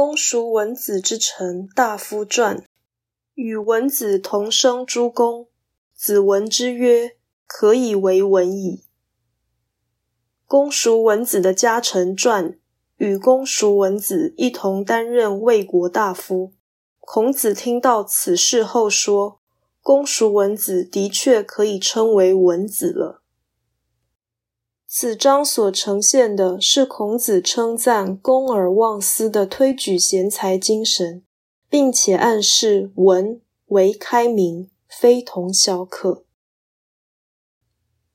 公叔文子之臣大夫传，与文子同生诸公，子闻之曰：“可以为文矣。”公叔文子的家臣传，与公叔文子一同担任魏国大夫。孔子听到此事后说：“公叔文子的确可以称为文子了。”此章所呈现的是孔子称赞公而忘私的推举贤才精神，并且暗示文为开明，非同小可。